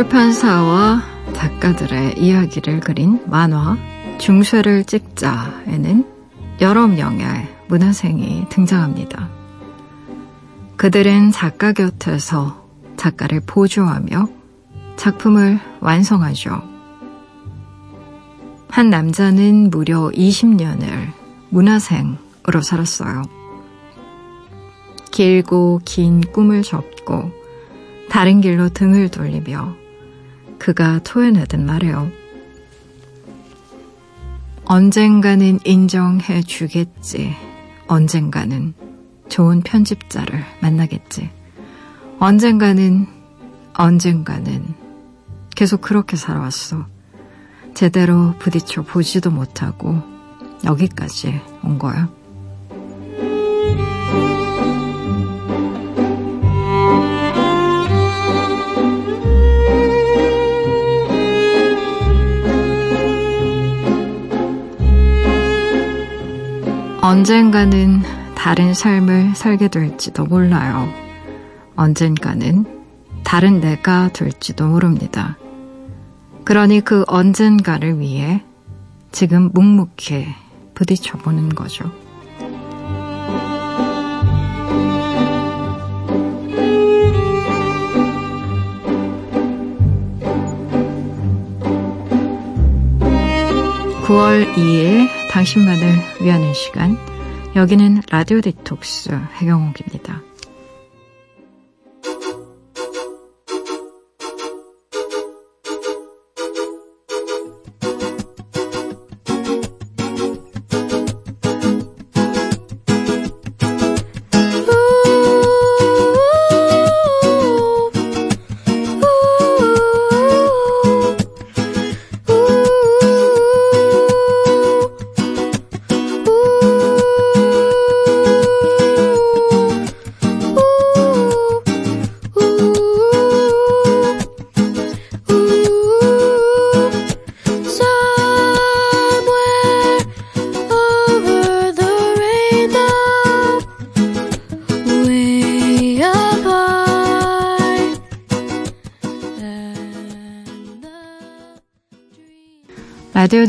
출판사와 작가들의 이야기를 그린 만화 중쇠를 찍자에는 여러 명의 문화생이 등장합니다. 그들은 작가 곁에서 작가를 보조하며 작품을 완성하죠. 한 남자는 무려 20년을 문화생으로 살았어요. 길고 긴 꿈을 접고 다른 길로 등을 돌리며 그가 토해내던 말이에요. 언젠가는 인정해 주겠지. 언젠가는 좋은 편집자를 만나겠지. 언젠가는, 언젠가는 계속 그렇게 살아왔어. 제대로 부딪혀 보지도 못하고 여기까지 온 거야. 언젠가는 다른 삶을 살게 될지도 몰라요. 언젠가는 다른 내가 될지도 모릅니다. 그러니 그 언젠가를 위해 지금 묵묵히 부딪혀 보는 거죠. (9월 2일) 당신만을 위하는 시간 여기는 라디오 디톡스 해경옥입니다.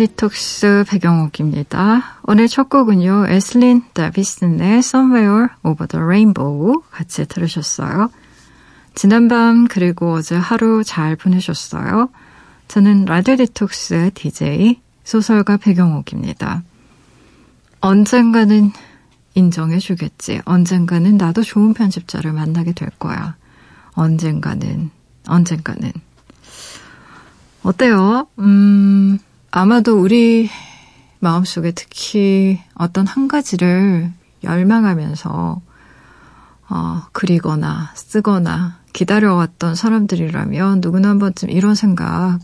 디톡스 배경옥입니다. 오늘 첫 곡은요, 에슬린 다비슨의 Somewhere Over the Rainbow 같이 들으셨어요. 지난밤 그리고 어제 하루 잘 보내셨어요? 저는 라디오 디톡스의 DJ 소설가 배경옥입니다. 언젠가는 인정해 주겠지. 언젠가는 나도 좋은 편집자를 만나게 될 거야. 언젠가는, 언젠가는. 어때요? 음, 아마도 우리 마음속에 특히 어떤 한 가지를 열망하면서 어, 그리거나 쓰거나 기다려왔던 사람들이라면 누구나 한 번쯤 이런 생각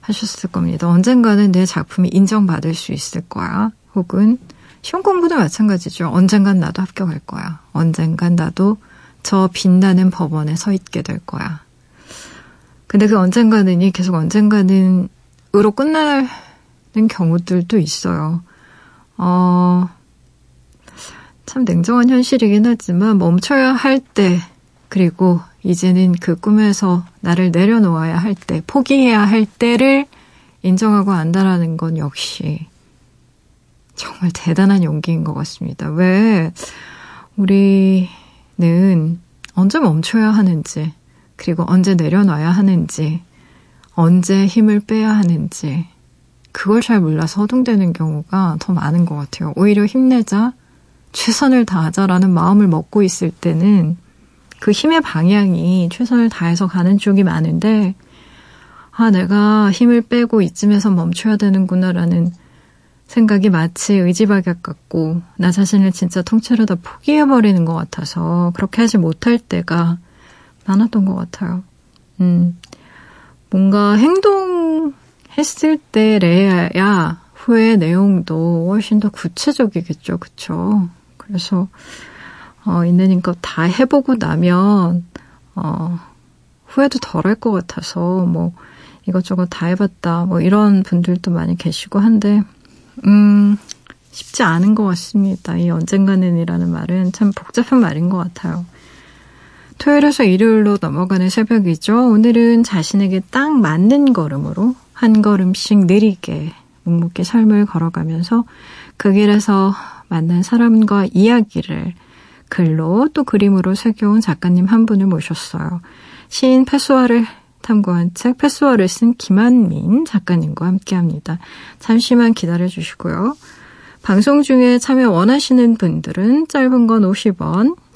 하셨을 겁니다. 언젠가는 내 작품이 인정받을 수 있을 거야. 혹은 시험 공부도 마찬가지죠. 언젠간 나도 합격할 거야. 언젠간 나도 저 빛나는 법원에 서 있게 될 거야. 근데 그 언젠가는이 계속 언젠가는 으로 끝나는 경우들도 있어요. 어, 참 냉정한 현실이긴 하지만 멈춰야 할 때, 그리고 이제는 그 꿈에서 나를 내려놓아야 할 때, 포기해야 할 때를 인정하고 안다라는 건 역시 정말 대단한 용기인 것 같습니다. 왜 우리는 언제 멈춰야 하는지, 그리고 언제 내려놔야 하는지, 언제 힘을 빼야 하는지 그걸 잘 몰라서 허둥대는 경우가 더 많은 것 같아요. 오히려 힘내자, 최선을 다하자라는 마음을 먹고 있을 때는 그 힘의 방향이 최선을 다해서 가는 쪽이 많은데 아 내가 힘을 빼고 이쯤에서 멈춰야 되는구나라는 생각이 마치 의지박약 같고 나 자신을 진짜 통째로 다 포기해버리는 것 같아서 그렇게 하지 못할 때가 많았던 것 같아요. 음, 뭔가 행동했을 때래야 후의 내용도 훨씬 더 구체적이겠죠. 그쵸? 그래서, 어, 있는 힘껏 다 해보고 나면, 어, 후회도 덜 할 것 같아서, 뭐, 이것저것 다 해봤다, 뭐, 이런 분들도 많이 계시고 한데, 음, 쉽지 않은 것 같습니다. 이 언젠가는이라는 말은 참 복잡한 말인 것 같아요. 토요일에서 일요일로 넘어가는 새벽이죠. 오늘은 자신에게 딱 맞는 걸음으로 한 걸음씩 느리게 묵묵히 삶을 걸어가면서 그 길에서 만난 사람과 이야기를 글로 또 그림으로 새겨온 작가님 한 분을 모셨어요. 시인 패소아를 탐구한 책 패소아를 쓴 김한민 작가님과 함께합니다. 잠시만 기다려 주시고요. 방송 중에 참여 원하시는 분들은 짧은 건 50원,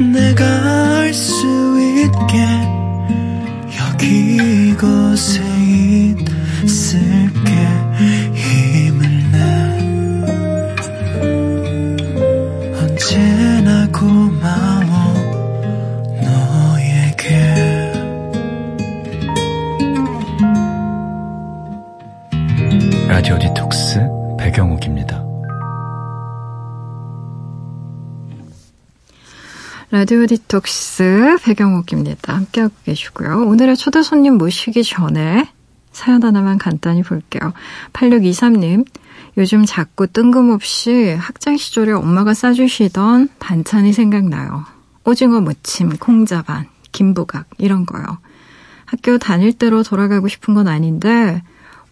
내가 알 수 있게 여기 이곳에 있을게. 힘을 내. 언제나 고마워 너에게. 라디오 디톡스 배경옥입니다. 라디오 디톡스 배경옥입니다. 함께하고 계시고요. 오늘의 초대 손님 모시기 전에 사연 하나만 간단히 볼게요. 8623님, 요즘 자꾸 뜬금없이 학창 시절에 엄마가 싸주시던 반찬이 생각나요. 오징어 무침, 콩자반, 김부각, 이런 거요. 학교 다닐 때로 돌아가고 싶은 건 아닌데,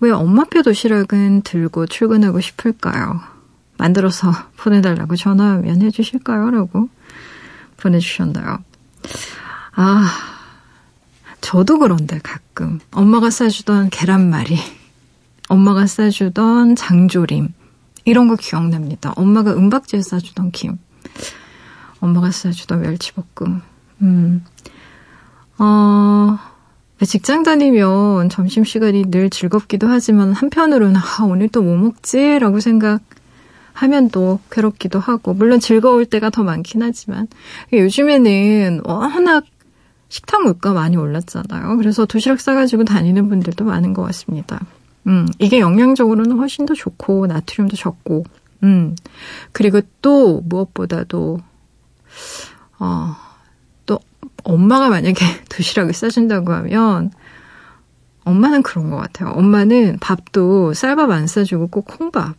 왜 엄마표 도시락은 들고 출근하고 싶을까요? 만들어서 보내달라고 전화하면 해주실까요? 라고 보내주셨나요? 아, 저도 그런데 가끔 엄마가 싸주던 계란말이, 엄마가 싸주던 장조림, 이런 거 기억납니다. 엄마가 은박지에 싸주던 김, 엄마가 싸주던 멸치볶음, 음, 어, 직장 다니면 점심시간이 늘 즐겁기도 하지만 한편으로는 아, 오늘 또 뭐 먹지? 라고 생각 하면 또 괴롭기도 하고 물론 즐거울 때가 더 많긴 하지만 요즘에는 워낙 식탁 물가 많이 올랐잖아요. 그래서 도시락 싸가지고 다니는 분들도 많은 것 같습니다. 음, 이게 영양적으로는 훨씬 더 좋고 나트륨도 적고 음, 그리고 또 무엇보다도 어, 엄마가 만약에 도시락을 싸준다고 하면 엄마는 그런 것 같아요. 엄마는 밥도 쌀밥 안 싸주고 꼭 콩밥,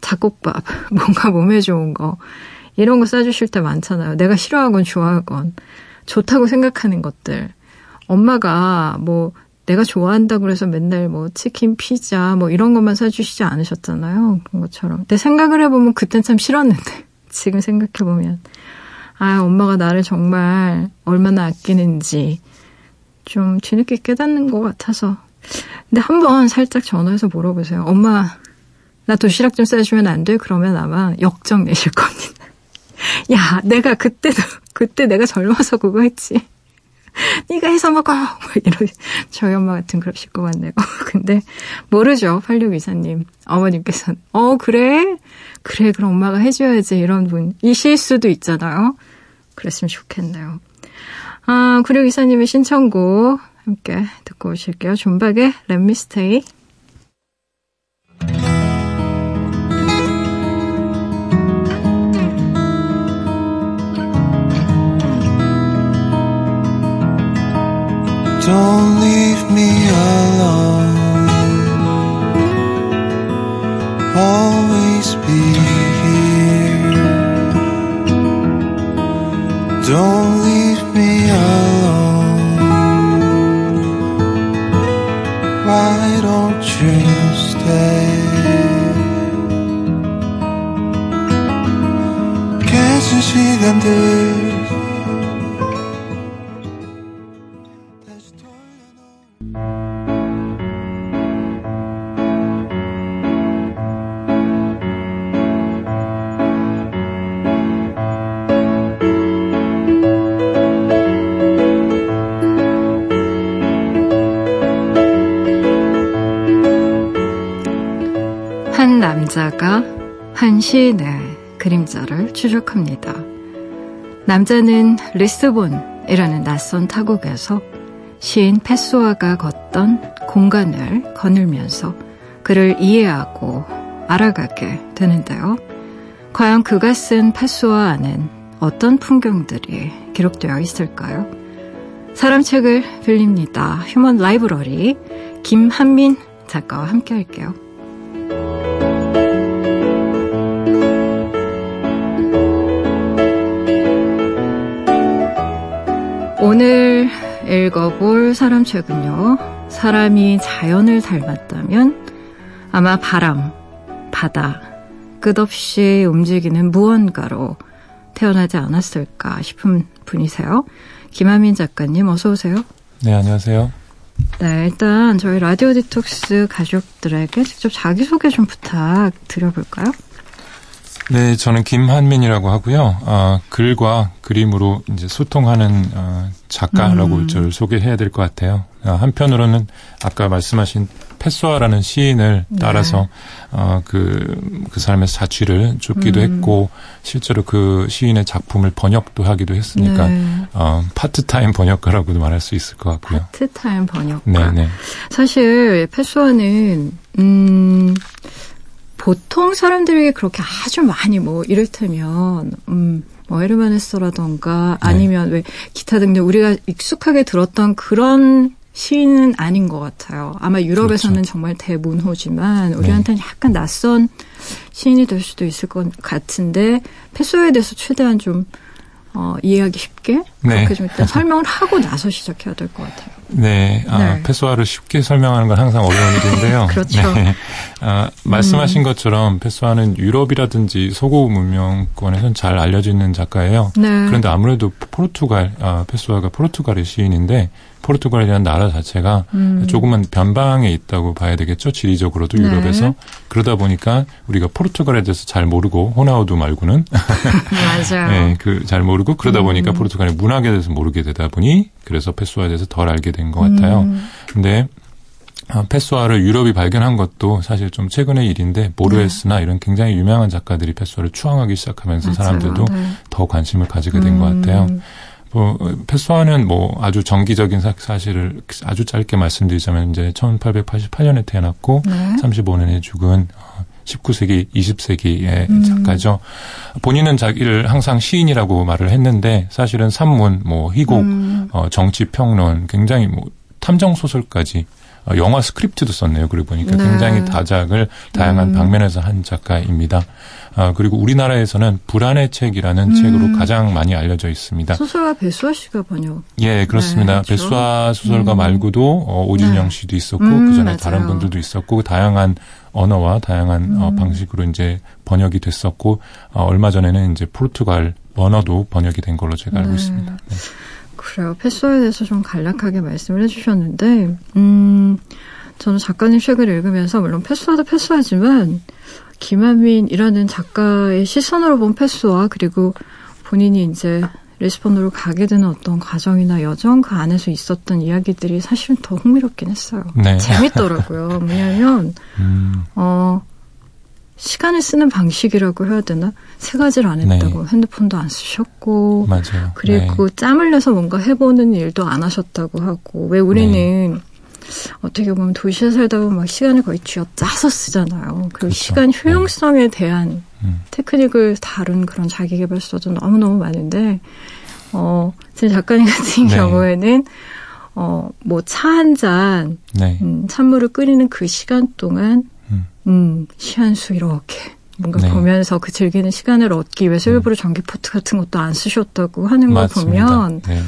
잡곡밥, 뭔가 몸에 좋은 거 이런 거 싸주실 때 많잖아요. 내가 싫어하건 좋아하건 좋다고 생각하는 것들. 엄마가 뭐 내가 좋아한다고 그래서 맨날 뭐 치킨, 피자 뭐 이런 것만 사주시지 않으셨잖아요. 그런 것처럼. 내 생각을 해보면 그땐 참 싫었는데 지금 생각해보면 아, 엄마가 나를 정말 얼마나 아끼는지 좀 뒤늦게 깨닫는 것 같아서. 근데 한번 살짝 전화해서 물어보세요. 엄마, 나 도시락 좀 싸주면 안 돼? 그러면 아마 역정 내실 겁니다. 야, 내가 그때도, 그때 내가 젊어서 그거 했지. 네가 해서 먹어! 뭐 이러, 저희 엄마 같은 그러실 것 같네요. 근데 모르죠. 8624님. 어머님께서는. 어, 그래? 그래, 그럼 엄마가 해줘야지. 이런 분 이실 수도 있잖아요. 그랬으면 좋겠네요. 아, 구룡 이사님의 신청곡 함께 듣고 오실게요. 존박의 Stay. Don't leave me alone. Always be here. Don't leave me alone. Why don't you stay? 들 남자가 한 시인의 그림자를 추적합니다. 남자는 리스본이라는 낯선 타국에서 시인 페소아가 걷던 공간을 거닐면서 그를 이해하고 알아가게 되는데요. 과연 그가 쓴 페소아 안엔 어떤 풍경들이 기록되어 있을까요? 사람 책을 빌립니다. 휴먼 라이브러리 김한민 작가와 함께 할게요. 오늘 읽어볼 사람 책은요. 사람이 자연을 닮았다면 아마 바람, 바다, 끝없이 움직이는 무언가로 태어나지 않았을까 싶은 분이세요. 김한민 작가님 어서 오세요. 네, 안녕하세요. 네, 일단 저희 라디오 디톡스 가족들에게 직접 자기소개 좀 부탁드려볼까요? 네, 저는 김한민이라고 하고요. 어, 글과 그림으로 이제 소통하는 어, 작가라고 음. 저를 소개해야 될 것 같아요. 어, 한편으로는 아까 말씀하신 페소아라는 시인을 네. 따라서 네. 어, 그, 그 사람의 자취를 쫓기도 음. 했고 실제로 그 시인의 작품을 번역도 하기도 했으니까 네. 어, 파트타임 번역가라고도 말할 수 있을 것 같고요. 파트타임 번역가. 네네. 네. 사실 페소아는 음. 보통 사람들이 그렇게 아주 많이 뭐 이를테면 음, 뭐 헤르만 헤세라던가 아니면 네. 왜 기타 등등 우리가 익숙하게 들었던 그런 시인은 아닌 것 같아요. 아마 유럽에서는 그렇죠. 정말 대문호지만 우리한테는 네. 약간 낯선 시인이 될 수도 있을 것 같은데 페소아에 대해서 최대한 좀 어, 이해하기 쉽게 네. 그렇게 좀 일단 설명을 하고 나서 시작해야 될 것 같아요. 네, 아, 네. 페소아를 쉽게 설명하는 건 항상 어려운 일인데요. 그렇죠. 네. 아, 말씀하신 음. 것처럼 페소아는 유럽이라든지 서구 문명권에서는 잘 알려져 있는 작가예요. 네. 그런데 아무래도 포르투갈, 아, 페소아가 포르투갈의 시인인데 포르투갈이라는 나라 자체가 음. 조금은 변방에 있다고 봐야 되겠죠. 지리적으로도 네. 유럽에서. 그러다 보니까 우리가 포르투갈에 대해서 잘 모르고 호나우두 말고는 맞아요. 네, 그 잘 모르고 그러다 음. 보니까 포르투갈의 문학에 대해서 모르게 되다 보니 그래서 페소아에 대해서 덜 알게 된 것 같아요. 음. 근데 아, 페소아를 유럽이 발견한 것도 사실 좀 최근의 일인데 보르에스나 네. 이런 굉장히 유명한 작가들이 페소아를 추앙하기 시작하면서 맞아요. 사람들도 네. 더 관심을 가지게 된것 음. 같아요. 뭐 패소아는 뭐 아주 정기적인 사, 실을 아주 짧게 말씀드리자면 이제 1888년에 태어났고 네. 35년에 죽은 19세기, 어, 20세기의 음. 작가죠. 본인은 자기를 항상 시인이라고 말을 했는데 사실은 산문, 뭐 희곡, 음. 어, 정치 평론, 굉장히 뭐 탐정 소설까지 어, 영화 스크립트도 썼네요. 그리고 보니까 네. 굉장히 다작을 다양한 음. 방면에서 한 작가입니다. 아, 그리고 우리나라에서는 불안의 책이라는 음. 책으로 가장 많이 알려져 있습니다. 소설가 배수아 씨가 번역. 예, 그렇습니다. 네, 그렇죠? 배수아 소설가 음. 말고도 어, 오진영 네. 씨도 있었고 음, 그 전에 다른 분들도 있었고 다양한 언어와 다양한 어, 음. 방식으로 이제 번역이 됐었고 어, 얼마 전에는 이제 포르투갈 언어도 번역이 된 걸로 제가 알고 네. 있습니다. 네. 그래요. 패소에 대해서 좀 간략하게 말씀을 해주셨는데, 음, 저는 작가님 책을 읽으면서 물론 패소도 패소하지만 김하민이라는 작가의 시선으로 본 패소와 그리고 본인이 이제 리스폰으로 가게 되는 어떤 과정이나 여정 그 안에서 있었던 이야기들이 사실은 더 흥미롭긴 했어요. 네. 재밌더라고요. 뭐냐면 음. 어 시간을 쓰는 방식이라고 해야 되나? 세 가지를 안 했다고. 네. 핸드폰도 안 쓰셨고. 맞아요. 그리고 네. 짬을 내서 뭔가 해보는 일도 안 하셨다고 하고. 왜 우리는 네. 어떻게 보면 도시에 살다 보면 막 시간을 거의 쥐어 짜서 쓰잖아요. 그리고 그렇죠. 시간 효용성에 네. 대한 음. 테크닉을 다룬 그런 자기개발서도 너무너무 많은데, 어, 제 작가님 같은 네. 경우에는 어, 뭐 차 한 잔, 네. 음, 찬물을 끓이는 그 시간 동안 음, 시한수 이렇게 뭔가 네. 보면서 그 즐기는 시간을 얻기 위해서 음. 일부러 전기포트 같은 것도 안 쓰셨다고 하는 걸 보면 네.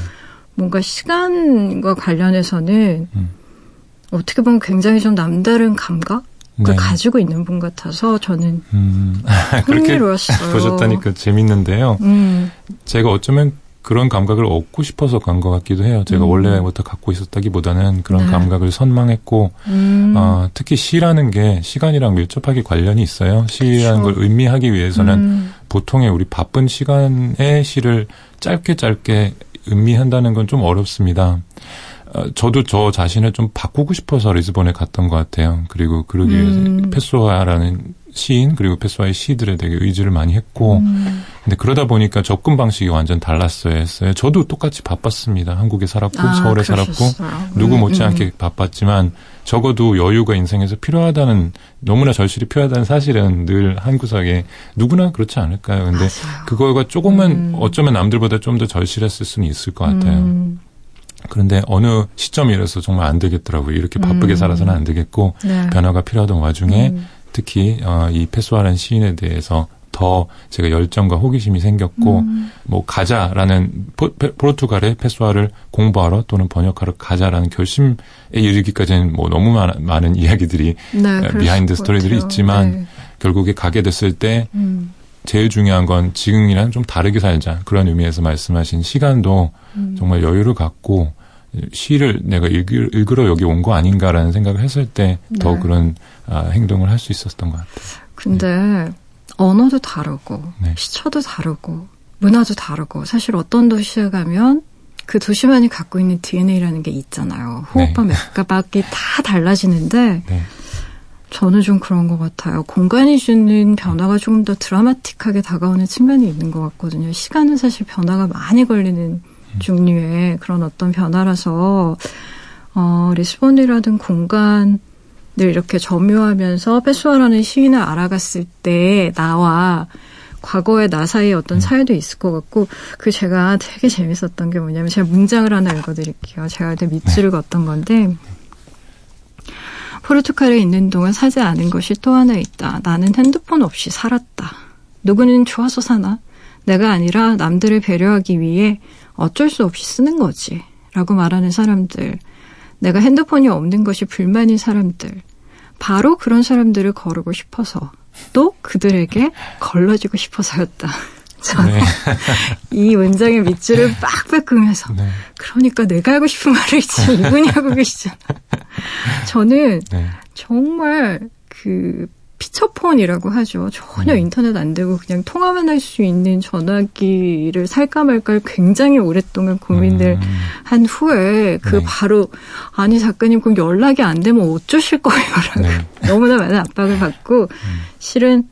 뭔가 시간과 관련해서는 음. 어떻게 보면 굉장히 좀 남다른 감각 을 네. 가지고 있는 분 같아서 저는 음. 흥미로웠어요. 보셨다니까 재밌는데요. 음. 제가 어쩌면 그런 감각을 얻고 싶어서 간 것 같기도 해요. 제가 음. 원래부터 갖고 있었다기보다는 그런 네. 감각을 선망했고, 음. 어, 특히 시라는 게 시간이랑 밀접하게 관련이 있어요. 시라는 그렇죠. 걸 의미하기 위해서는 음. 보통의 우리 바쁜 시간에 시를 짧게 짧게 의미한다는 건 좀 어렵습니다. 어, 저도 저 자신을 좀 바꾸고 싶어서 리스본에 갔던 것 같아요. 그리고 그러기 위해서 음. 페소아라는 시인 그리고 페스와의 시들에 되게 의지를 많이 했고 음. 근데 그러다 보니까 접근 방식이 완전 달랐어야 했어요. 저도 똑같이 바빴습니다. 한국에 살았고 아, 서울에 그러셨어요. 살았고 누구 음, 못지않게 음. 바빴지만 적어도 여유가 인생에서 필요하다는 너무나 절실히 필요하다는 사실은 늘 한 구석에 누구나 그렇지 않을까요? 근데 맞아요. 그거가 조금은 음. 어쩌면 남들보다 좀 더 절실했을 수는 있을 것 같아요. 음. 그런데 어느 시점에선가 정말 안 되겠더라고요. 이렇게 바쁘게 음. 살아서는 안 되겠고 네. 변화가 필요하던 와중에 음. 특히 어, 이 페소아라는 시인에 대해서 더 제가 열정과 호기심이 생겼고 음. 뭐 가자라는 포, 르투갈에 페소아를 공부하러 또는 번역하러 가자라는 결심에 이르기까지는 뭐 너무 많은, 많은 이야기들이 네, 비하인드 스토리들이 있지만 네. 결국에 가게 됐을 때 음. 제일 중요한 건 지금이랑 좀 다르게 살자 그런 의미에서 말씀하신 시간도 음. 정말 여유를 갖고 시를 내가 읽으, 읽으러 여기 온 거 아닌가라는 생각을 했을 때더 네. 그런 아, 행동을 할 수 있었던 것 같아요. 근데 네. 언어도 다르고 네. 시초도 다르고 문화도 다르고 사실 어떤 도시에 가면 그 도시만이 갖고 있는 DNA라는 게 있잖아요. 호흡과 네. 맥박이 다 달라지는데 네. 저는 좀 그런 것 같아요. 공간이 주는 변화가 조금 더 드라마틱하게 다가오는 측면이 있는 것 같거든요. 시간은 사실 변화가 많이 걸리는 종류의 그런 어떤 변화라서 어, 리스본이라든 공간을 이렇게 점유하면서 페수아라는 시인을 알아갔을 때 나와 과거의 나 사이에 어떤 음. 차이도 있을 것 같고 그 제가 되게 재밌었던 게 뭐냐면 제가 문장을 하나 읽어드릴게요. 제가 그때 밑줄을 네. 걷던 건데 포르투갈에 있는 동안 사지 않은 것이 또 하나 있다. 나는 핸드폰 없이 살았다. 누구는 좋아서 사나? 내가 아니라 남들을 배려하기 위해 어쩔 수 없이 쓰는 거지. 라고 말하는 사람들. 내가 핸드폰이 없는 것이 불만인 사람들. 바로 그런 사람들을 거르고 싶어서. 또 그들에게 걸러지고 싶어서였다. 저는 네. 이 문장의 밑줄을 빡빡 끄면서 네. 그러니까 내가 하고 싶은 말을 지금 이분이 하고 계시잖아. 저는 네. 정말 그 피처폰이라고 하죠. 전혀 음. 인터넷 안 되고 그냥 통화만 할 수 있는 전화기를 살까 말까 굉장히 오랫동안 고민을 음. 한 후에 그 네. 바로 아니 작가님 그럼 연락이 안 되면 어쩌실 거예요라고 네. 너무나 많은 압박을 받고 음. 실은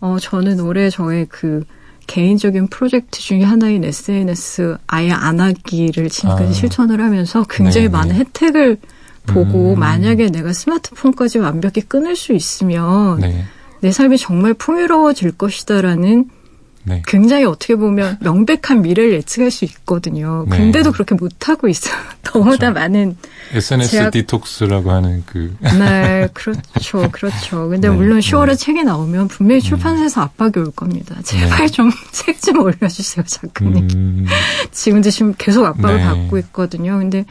어 저는 올해 저의 그 개인적인 프로젝트 중에 하나인 SNS 아예 안 하기를 지금까지 아. 실천을 하면서 굉장히 네, 네. 많은 혜택을 보고 음. 만약에 내가 스마트폰까지 완벽히 끊을 수 있으면 네. 내 삶이 정말 풍요로워질 것이다라는 네. 굉장히 어떻게 보면 명백한 미래를 예측할 수 있거든요. 네. 근데도 그렇게 못하고 있어요. 너무나 그렇죠. 많은. SNS 제약... 디톡스라고 하는 그. 네, 그렇죠. 그렇죠. 근데 네. 물론 10월에 네. 책이 나오면 분명히 음. 출판사에서 압박이 올 겁니다. 제발 네. 좀 책좀 올려주세요, 작가님. 음. 지금도 지금 계속 압박을 네. 받고 있거든요. 근데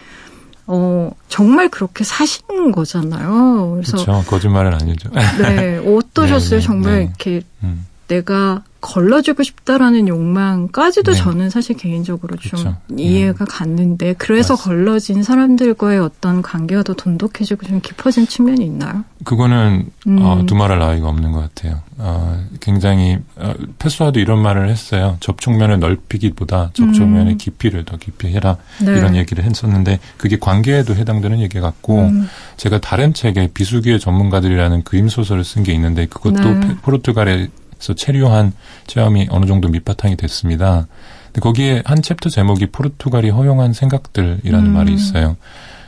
어, 정말 그렇게 사신 거잖아요. 그래서. 그렇죠. 거짓말은 아니죠. 네. 어떠셨어요? 네, 네, 정말 네. 이렇게 음. 내가 걸러주고 싶다라는 욕망까지도 네. 저는 사실 개인적으로 좀 그쵸. 이해가 음. 갔는데 그래서 맞습니다. 걸러진 사람들과의 어떤 관계가 더 돈독해지고 좀 깊어진 측면이 있나요? 그거는 음. 어, 두말할 나위가 없는 것 같아요. 어, 굉장히 어, 페소아도 이런 말을 했어요. 접촉면을 넓히기보다 접촉면의 음. 깊이를 더 깊이 해라 네. 이런 얘기를 했었는데 그게 관계에도 해당되는 얘기 같고 음. 제가 다른 책에 비수기의 전문가들이라는 그림 소설을 쓴 게 있는데 그것도 네. 포르투갈에 그래서 체류한 체험이 어느 정도 밑바탕이 됐습니다. 근데 거기에 한 챕터 제목이 포르투갈이 허용한 생각들이라는 음. 말이 있어요.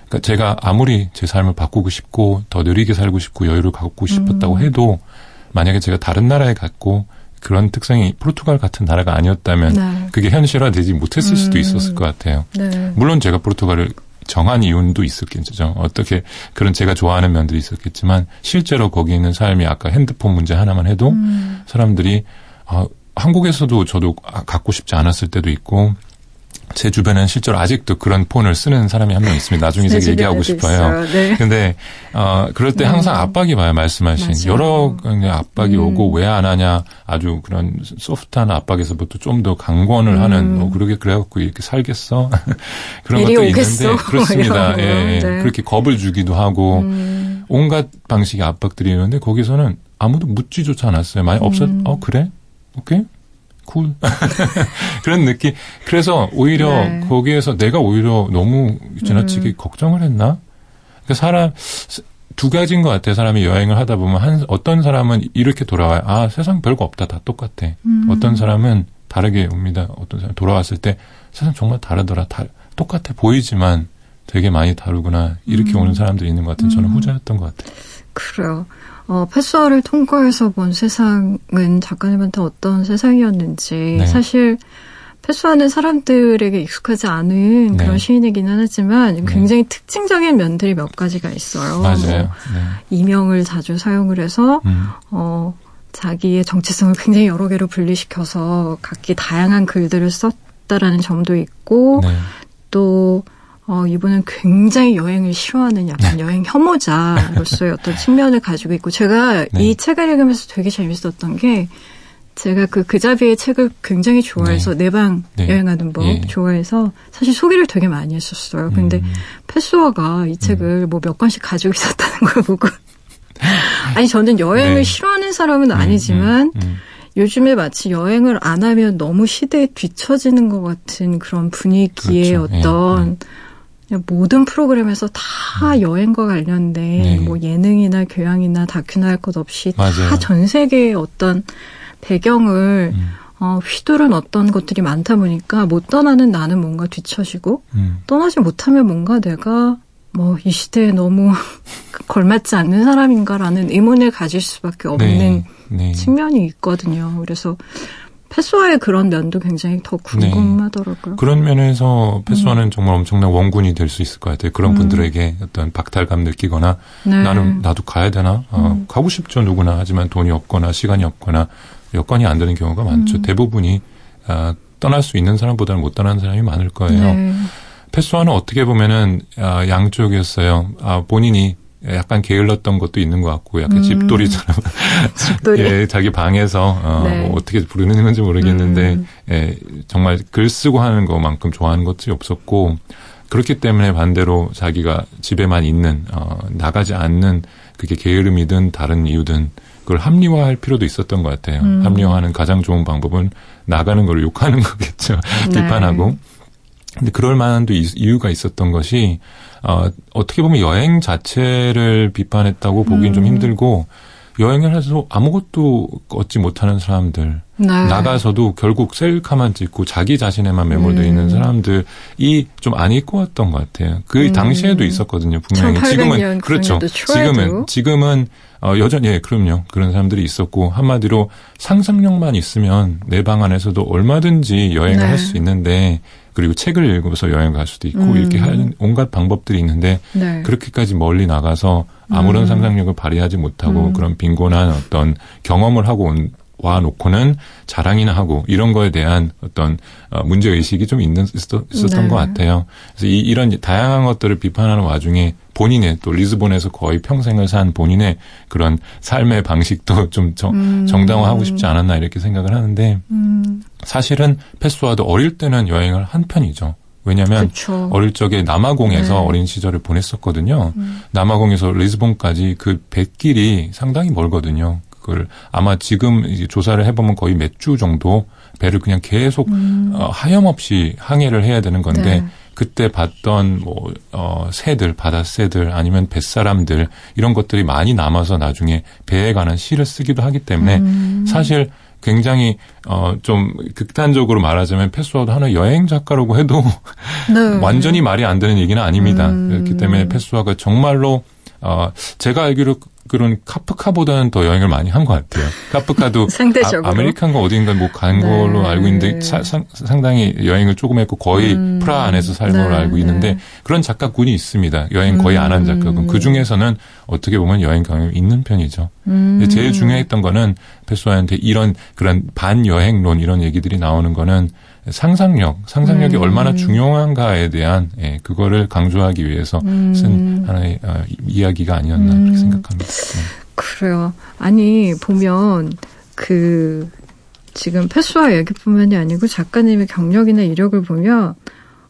그러니까 제가 아무리 제 삶을 바꾸고 싶고 더 느리게 살고 싶고 여유를 갖고 싶었다고 음. 해도 만약에 제가 다른 나라에 갔고 그런 특성이 포르투갈 같은 나라가 아니었다면 네. 그게 현실화되지 못했을 음. 수도 있었을 것 같아요. 네. 물론 제가 포르투갈을 정한 이유도 있었겠죠. 어떻게 그런 제가 좋아하는 면들이 있었겠지만 실제로 거기 있는 삶이 아까 핸드폰 문제 하나만 해도 음. 사람들이 어, 한국에서도 저도 갖고 싶지 않았을 때도 있고 제 주변에는 실제로 아직도 그런 폰을 쓰는 사람이 한 명 있습니다. 나중에 제가 얘기하고 싶어요. 네. 근데 어 그럴 때 항상 음. 압박이 와요. 말씀하신 맞아요. 여러 압박이 음. 오고 왜 안 하냐 아주 그런 소프트한 압박에서부터 좀 더 강권을 음. 하는 뭐 그러게 그래갖고 이렇게 살겠어 그런 것도 오겠어. 있는데 그렇습니다. 예, 네. 그렇게 겁을 주기도 하고 음. 온갖 방식의 압박들이 있는데 거기서는 아무도 묻지조차 않았어요. 많이 없었 음. 어 그래 오케이 쿨. 그런 느낌. 그래서 오히려 네. 거기에서 내가 오히려 너무 지나치게 음. 걱정을 했나? 그러니까 사람, 두 가지인 것 같아요. 사람이 여행을 하다 보면 한 어떤 사람은 이렇게 돌아와요. 아 세상 별거 없다. 다 똑같아. 음. 어떤 사람은 다르게 옵니다. 어떤 사람 돌아왔을 때 세상 정말 다르더라. 다 똑같아 보이지만 되게 많이 다르구나. 이렇게 음. 오는 사람들이 있는 것 같은 저는 음. 후자였던 것 같아요. 그래요. 어, 패스와를 통과해서 본 세상은 작가님한테 어떤 세상이었는지 네. 사실 패스하는 사람들에게 익숙하지 않은 네. 그런 시인이기는 하지만 네. 굉장히 네. 특징적인 면들이 몇 가지가 있어요. 맞아요. 뭐 네. 이명을 자주 사용을 해서 음. 어, 자기의 정체성을 굉장히 여러 개로 분리시켜서 각기 다양한 글들을 썼다라는 점도 있고 네. 또 어, 이분은 굉장히 여행을 싫어하는 약간 네. 여행 혐오자로서의 어떤 측면을 가지고 있고 제가 이 책을 읽으면서 되게 재밌었던 게 제가 그 그자비의 책을 굉장히 좋아해서 네. 내방 네. 여행하는 법 예. 좋아해서 사실 소개를 되게 많이 했었어요. 근데 음. 패스워가 이 책을 음. 뭐몇 권씩 가지고 있었다는 걸 보고 아니 저는 여행을 네. 싫어하는 사람은 음, 아니지만 음, 음, 요즘에 마치 여행을 안 하면 너무 시대에 뒤처지는 것 같은 그런 분위기의 그렇죠. 예, 어떤 예. 모든 프로그램에서 다 음. 여행과 관련된 네. 뭐 예능이나 교양이나 다큐나 할 것 없이 다 전 세계의 어떤 배경을 음. 어, 휘두른 어떤 것들이 많다 보니까 못 떠나는 나는 뭔가 뒤처지고 음. 떠나지 못하면 뭔가 내가 뭐 이 시대에 너무 걸맞지 않는 사람인가라는 의문을 가질 수밖에 없는 네. 네. 측면이 있거든요. 그래서 패스와의 그런 면도 굉장히 더 궁금하더라고요. 네. 그런 면에서 패스와는 음. 정말 엄청난 원군이 될 수 있을 것 같아요. 그런 음. 분들에게 어떤 박탈감 느끼거나 네. 나는 나도 가야 되나? 어, 음. 가고 싶죠 누구나 하지만 돈이 없거나 시간이 없거나 여건이 안 되는 경우가 많죠. 음. 대부분이 아, 떠날 수 있는 사람보다는 못 떠나는 사람이 많을 거예요. 네. 패스와는 어떻게 보면은 아, 양쪽이었어요. 아, 본인이 약간 게을렀던 것도 있는 것 같고 약간 음. 집돌이처럼 집돌이? 예, 자기 방에서 어, 네. 뭐 어떻게 부르는 건지 모르겠는데 음. 예, 정말 글 쓰고 하는 것만큼 좋아하는 것들이 없었고 그렇기 때문에 반대로 자기가 집에만 있는 어, 나가지 않는 그게 게으름이든 다른 이유든 그걸 합리화할 필요도 있었던 것 같아요. 음. 합리화하는 가장 좋은 방법은 나가는 걸 욕하는 거겠죠. 네. 비판하고. 근데 그럴 만한 또 이유가 있었던 것이 어, 어떻게 보면 여행 자체를 비판했다고 보기엔 음. 좀 힘들고 여행을 해서 아무것도 얻지 못하는 사람들 네. 나가서도 결국 셀카만 찍고 자기 자신에만 매몰되어 음. 있는 사람들이 좀 안 입고 왔던 것 같아요. 그 음. 당시에도 있었거든요. 분명히 지금은 그렇죠. 지금은 지금은 어, 여전히 예, 그럼요. 그런 사람들이 있었고 한마디로 상상력만 있으면 내 방 안에서도 얼마든지 여행을 네. 할수 있는데 그리고 책을 읽으면서 여행 갈 수도 있고 음. 이렇게 하는 온갖 방법들이 있는데 네. 그렇게까지 멀리 나가서 아무런 음. 상상력을 발휘하지 못하고 음. 그런 빈곤한 어떤 경험을 하고 온, 와 놓고는 자랑이나 하고 이런 거에 대한 어떤 어, 문제 의식이 좀 있는 있었, 있었던 네. 것 같아요. 그래서 이, 이런 다양한 것들을 비판하는 와중에 본인의 또 리스본에서 거의 평생을 산 본인의 그런 삶의 방식도 좀 정, 음. 정당화하고 싶지 않았나 이렇게 생각을 하는데 음. 사실은 패스와도 어릴 때는 여행을 한 편이죠. 왜냐하면 그쵸. 어릴 적에 남아공에서 네. 어린 시절을 보냈었거든요. 음. 남아공에서 리스본까지 그 뱃길이 상당히 멀거든요. 그걸 아마 지금 이제 조사를 해보면 거의 몇 주 정도 배를 그냥 계속 음. 어, 하염없이 항해를 해야 되는 건데 네. 그때 봤던 뭐 어, 새들, 바다새들 아니면 뱃사람들 이런 것들이 많이 남아서 나중에 배에 관한 시를 쓰기도 하기 때문에 음. 사실 굉장히 어 좀 극단적으로 말하자면 페소아도 하나의 여행 작가라고 해도 네. 완전히 말이 안 되는 얘기는 아닙니다. 음. 그렇기 때문에 페소아가 정말로 어 제가 알기로 그런 카프카보다는 더 여행을 많이 한 것 같아요. 카프카도 아, 메리칸가 어딘가 뭐 간 네. 걸로 알고 있는데 사, 상당히 여행을 조금 했고 거의 음. 프라하 안에서 살는 네. 알고 있는데 네. 그런 작가군이 있습니다. 여행 거의 안 한 작가군. 그 중에서는 어떻게 보면 여행 경험이 있는 편이죠. 음. 제일 중요했던 거는 페소아한테 이런 그런 반여행론 이런 얘기들이 나오는 거는 상상력, 상상력이 음. 얼마나 중요한가에 대한 예, 그거를 강조하기 위해서 음. 쓴 하나의 어, 이야기가 아니었나 음. 그렇게 생각합니다. 네. 그래요. 아니 보면 그 지금 패스와 얘기뿐만이 아니고 작가님의 경력이나 이력을 보면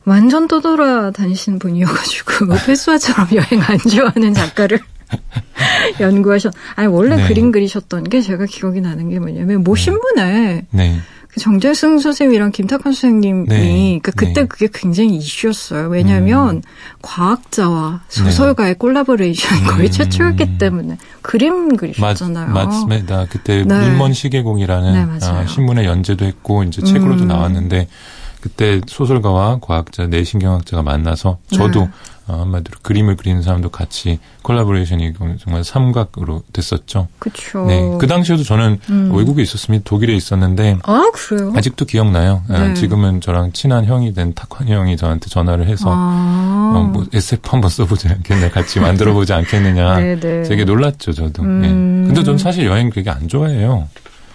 완전 떠돌아 다니시는 분이어가지고 패스와처럼 여행 안 좋아하는 작가를 연구하셨. 아니 원래 네. 그림 그리셨던 게 제가 기억이 나는 게 뭐냐면 모 신문에. 네. 그 정재승 선생님이랑 김탁환 선생님이 네. 그러니까 그때 네. 그게 굉장히 이슈였어요. 왜냐하면 음. 과학자와 소설가의 네. 콜라보레이션이 거의 음. 최초였기 때문에 그림 그리셨잖아요. 맞, 맞습니다. 그때 네. 눈먼 시계공이라는 네, 어, 신문에 연재도 했고 이제 책으로도 음. 나왔는데 그때 소설가와 과학자, 내신경학자가 만나서 저도 네. 어, 한마디로 그림을 그리는 사람도 같이 collaboration이 정말 삼각으로 됐었죠. 그렇죠. 네, 그 당시에도 저는 음. 외국에 있었습니다. 독일에 있었는데 아 그래요? 아직도 기억나요. 아, 네. 지금은 저랑 친한 형이 된 탁환 형이 저한테 전화를 해서 아. 어, 뭐 SF 한번 써보지 않겠냐, 같이 만들어보지 않겠느냐. 네, 네. 되게 놀랐죠, 저도. 음. 네. 근데 저는 사실 여행 되게 안 좋아해요.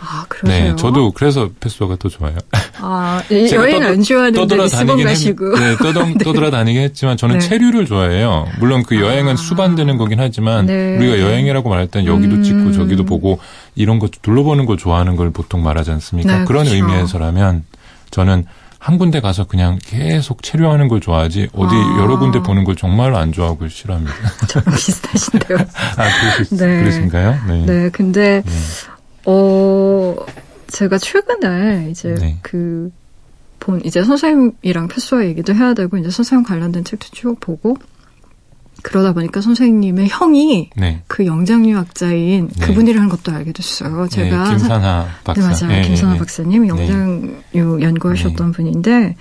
아, 그러세요? 네, 저도 그래서 페소아가 더 좋아요. 아, 여행 안 좋아하는데 리스본 가시고. 네, 떠돌, 떠돌아다니긴 했지만 저는 네. 체류를 좋아해요. 물론 그 여행은 아. 수반되는 거긴 하지만 네. 우리가 여행이라고 말할 땐 여기도 음. 찍고 저기도 보고 이런 거 둘러보는 걸 좋아하는 걸 보통 말하지 않습니까? 네, 그런 그렇죠. 의미에서라면 저는 한 군데 가서 그냥 계속 체류하는 걸 좋아하지 어디 아. 여러 군데 보는 걸 정말로 안 좋아하고 싫어합니다. 저랑 비슷하신데요. 아, 그러시, 네. 그러신가요? 네. 네, 근데 네. 어, 제가 최근에 이제 네. 그, 본, 이제 선생님이랑 패스와 얘기도 해야 되고, 이제 선생님 관련된 책도 쭉 보고, 그러다 보니까 선생님의 형이 네. 그 영장류학자인 네. 그분이라는 것도 알게 됐어요. 네, 제가 네, 김산하 박사. 네, 맞아요. 김산하 박사님 영장류 연구하셨던 분인데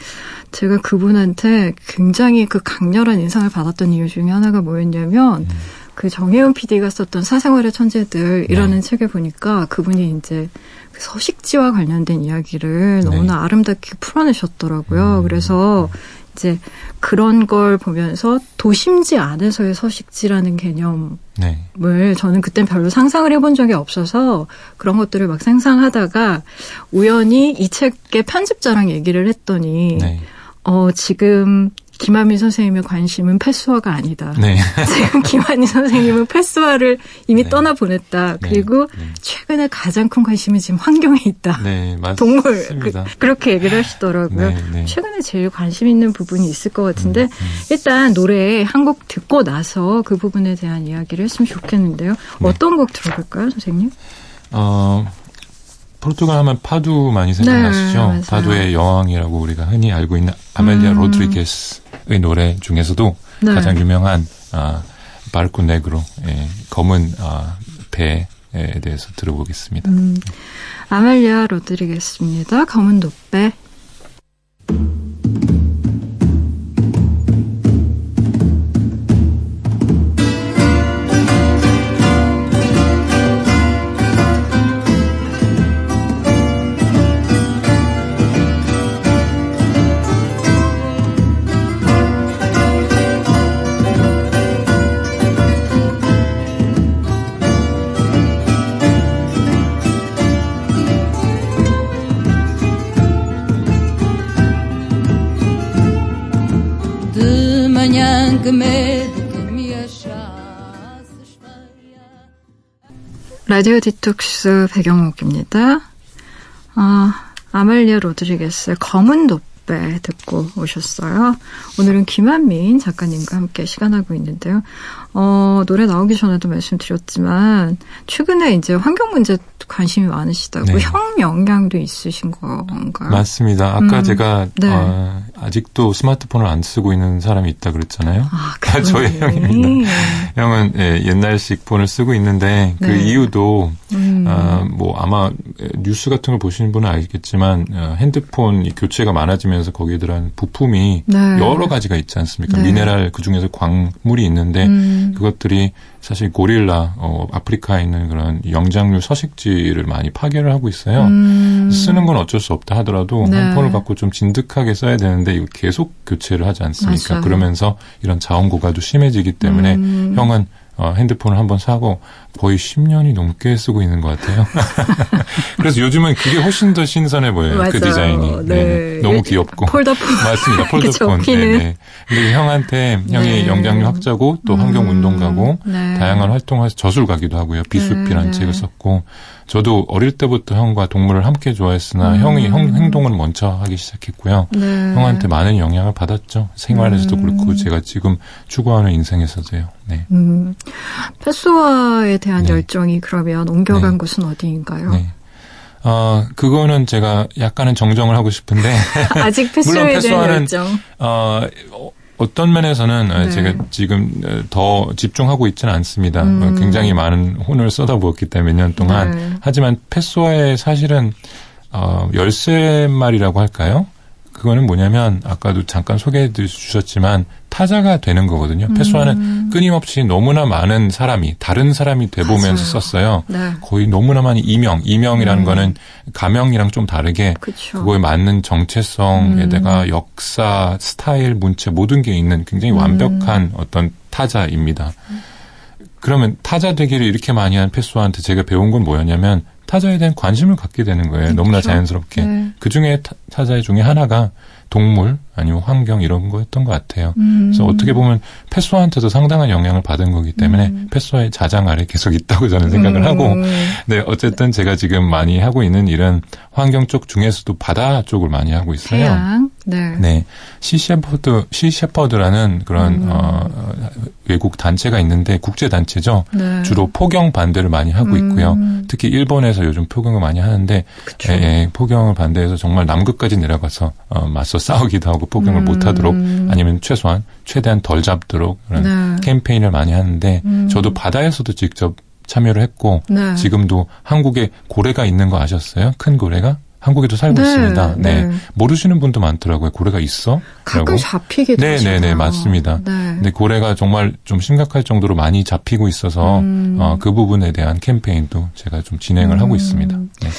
제가 그분한테 굉장히 그 강렬한 인상을 받았던 이유 중에 하나가 뭐였냐면 음. 그 정혜원 PD가 썼던 사생활의 천재들 이라는 네. 책을 보니까 그분이 이제 그 서식지와 관련된 이야기를 네. 너무나 아름답게 풀어내셨더라고요. 음. 그래서 이제 그런 걸 보면서 도심지 안에서의 서식지라는 개념을 네. 저는 그땐 별로 상상을 해본 적이 없어서 그런 것들을 막 상상하다가 우연히 이 책의 편집자랑 얘기를 했더니 네. 어 지금 김한미 선생님의 관심은 패스화가 아니다. 네. 지금 김한미 선생님은 패스화를 이미 네. 떠나 보냈다. 네. 그리고 네. 최근에 가장 큰 관심은 지금 환경에 있다. 네, 맞습니다. 동물 그, 렇게 얘기를 하시더라고요. 네, 네. 최근에 제일 관심 있는 부분이 있을 것 같은데 음, 음. 일단 노래 한 곡 듣고 나서 그 부분에 대한 이야기를 했으면 좋겠는데요. 어떤 곡 들어볼까요, 선생님? 어, 포르투갈 하면 파두 많이 생각나시죠? 네, 파두의 여왕이라고 우리가 흔히 알고 있는 아멜리아 음. 로드리게스 의 노래 중에서도 네. 가장 유명한 아, 바르코 네그로 예, 검은 아, 배에 대해서 들어보겠습니다. 음. 아멜리아 로드리게스입니다. 검은 돛배. 라디오 디톡스 배경옥입니다. 아, 아멜리아 로드리게스의 검은 돛배 듣고 오셨어요. 오늘은 김한민 작가님과 함께 시간하고 있는데요. 어, 노래 나오기 전에도 말씀드렸지만, 최근에 이제 환경 문제 관심이 많으시다고 네. 형 영향도 있으신 건가요? 맞습니다. 아까 음, 제가 네. 어, 아직도 스마트폰을 안 쓰고 있는 사람이 있다 그랬잖아요. 아, 아 저의 형입니다. 형은 예, 옛날식 폰을 쓰고 있는데 그 네. 이유도 음. 어, 뭐 아마 뉴스 같은 걸 보시는 분은 알겠지만 어, 핸드폰 교체가 많아지면서 거기에 들어간 부품이 네. 여러 가지가 있지 않습니까? 네. 미네랄 그 중에서 광물이 있는데 음. 그것들이 사실 고릴라 어, 아프리카에 있는 그런 영장류 서식지를 많이 파괴를 하고 있어요. 음. 쓰는 건 어쩔 수 없다 하더라도 네. 핸폰을 갖고 좀 진득하게 써야 되는데 이거 계속 교체를 하지 않습니까? 맞아요. 그러면서 이런 자원 고갈도 심해지기 때문에 음. 형은 어, 핸드폰을 한번 사고 거의 10년이 넘게 쓰고 있는 것 같아요. 그래서 요즘은 그게 훨씬 더 신선해 보여요. 그 맞아요. 그 디자인이. 네. 네. 너무 귀엽고. 폴더폰. 맞습니다. 폴더폰. 네, 네. 근데 형한테 형이 네. 영장류 학자고 또 환경 운동가고 음. 네. 다양한 활동을 저술 가기도 하고요. 비숲이라는 네. 책을 썼고 저도 어릴 때부터 형과 동물을 함께 좋아했으나 음. 형이 형 행동을 먼저 하기 시작했고요. 네. 형한테 많은 영향을 받았죠. 생활에서도 음. 그렇고 제가 지금 추구하는 인생에서도요. 네. 음. 패스와에 대한 네. 열정이 그러면 옮겨간 네. 곳은 어디인가요? 네. 어, 그거는 제가 약간은 정정을 하고 싶은데. 아직 패스에 대한 열정. 어, 어떤 면에서는 네. 제가 지금 더 집중하고 있지는 않습니다. 음. 굉장히 많은 혼을 쏟아부었기 때문에 몇 년 동안. 네. 하지만 패스와의 사실은 어, 열쇠 말이라고 할까요? 그거는 뭐냐면 아까도 잠깐 소개해 주셨지만 타자가 되는 거거든요. 음. 패스와는 끊임없이 너무나 많은 사람이 다른 사람이 돼보면서. 썼어요. 네. 거의 너무나 많이 이명, 이명이라는 음. 거는 가명이랑 좀 다르게 그쵸. 그거에 맞는 정체성에다가 음. 역사, 스타일, 문체 모든 게 있는 굉장히 완벽한 음. 어떤 타자입니다. 그러면 타자 되기를 이렇게 많이 한 패스와한테 제가 배운 건 뭐였냐면 타자에 대한 관심을 갖게 되는 거예요. 그렇죠. 너무나 자연스럽게. 네. 그 중에 타자 중에 하나가 동물 아니면 환경 이런 거였던 것 같아요. 음. 그래서 어떻게 보면 패스와한테도 상당한 영향을 받은 거기 때문에 음. 패스와의 자장 아래 계속 있다고 저는 생각을 음. 하고, 네 어쨌든 제가 지금 많이 하고 있는 일은 환경 쪽 중에서도 바다 쪽을 많이 하고 있어요. 태양. 네. 네. 시셰퍼드, 시셰퍼드라는 그런, 음. 어, 외국 단체가 있는데, 국제단체죠. 네. 주로 포경 반대를 많이 하고 있고요. 음. 특히 일본에서 요즘 포경을 많이 하는데, 예, 예, 포경을 반대해서 정말 남극까지 내려가서, 어, 맞서 싸우기도 하고, 포경을 음. 못하도록, 아니면 최소한, 최대한 덜 잡도록, 그런 네. 캠페인을 많이 하는데, 음. 저도 바다에서도 직접 참여를 했고, 네. 지금도 한국에 고래가 있는 거 아셨어요? 큰 고래가? 한국에도 살고 네, 있습니다. 네. 네. 모르시는 분도 많더라고요. 고래가 있어? 가끔 잡히게 되죠. 네, 네, 네, 맞습니다. 네. 근데 고래가 정말 좀 심각할 정도로 많이 잡히고 있어서 음. 어, 그 부분에 대한 캠페인도 제가 좀 진행을 음. 하고 있습니다. 네.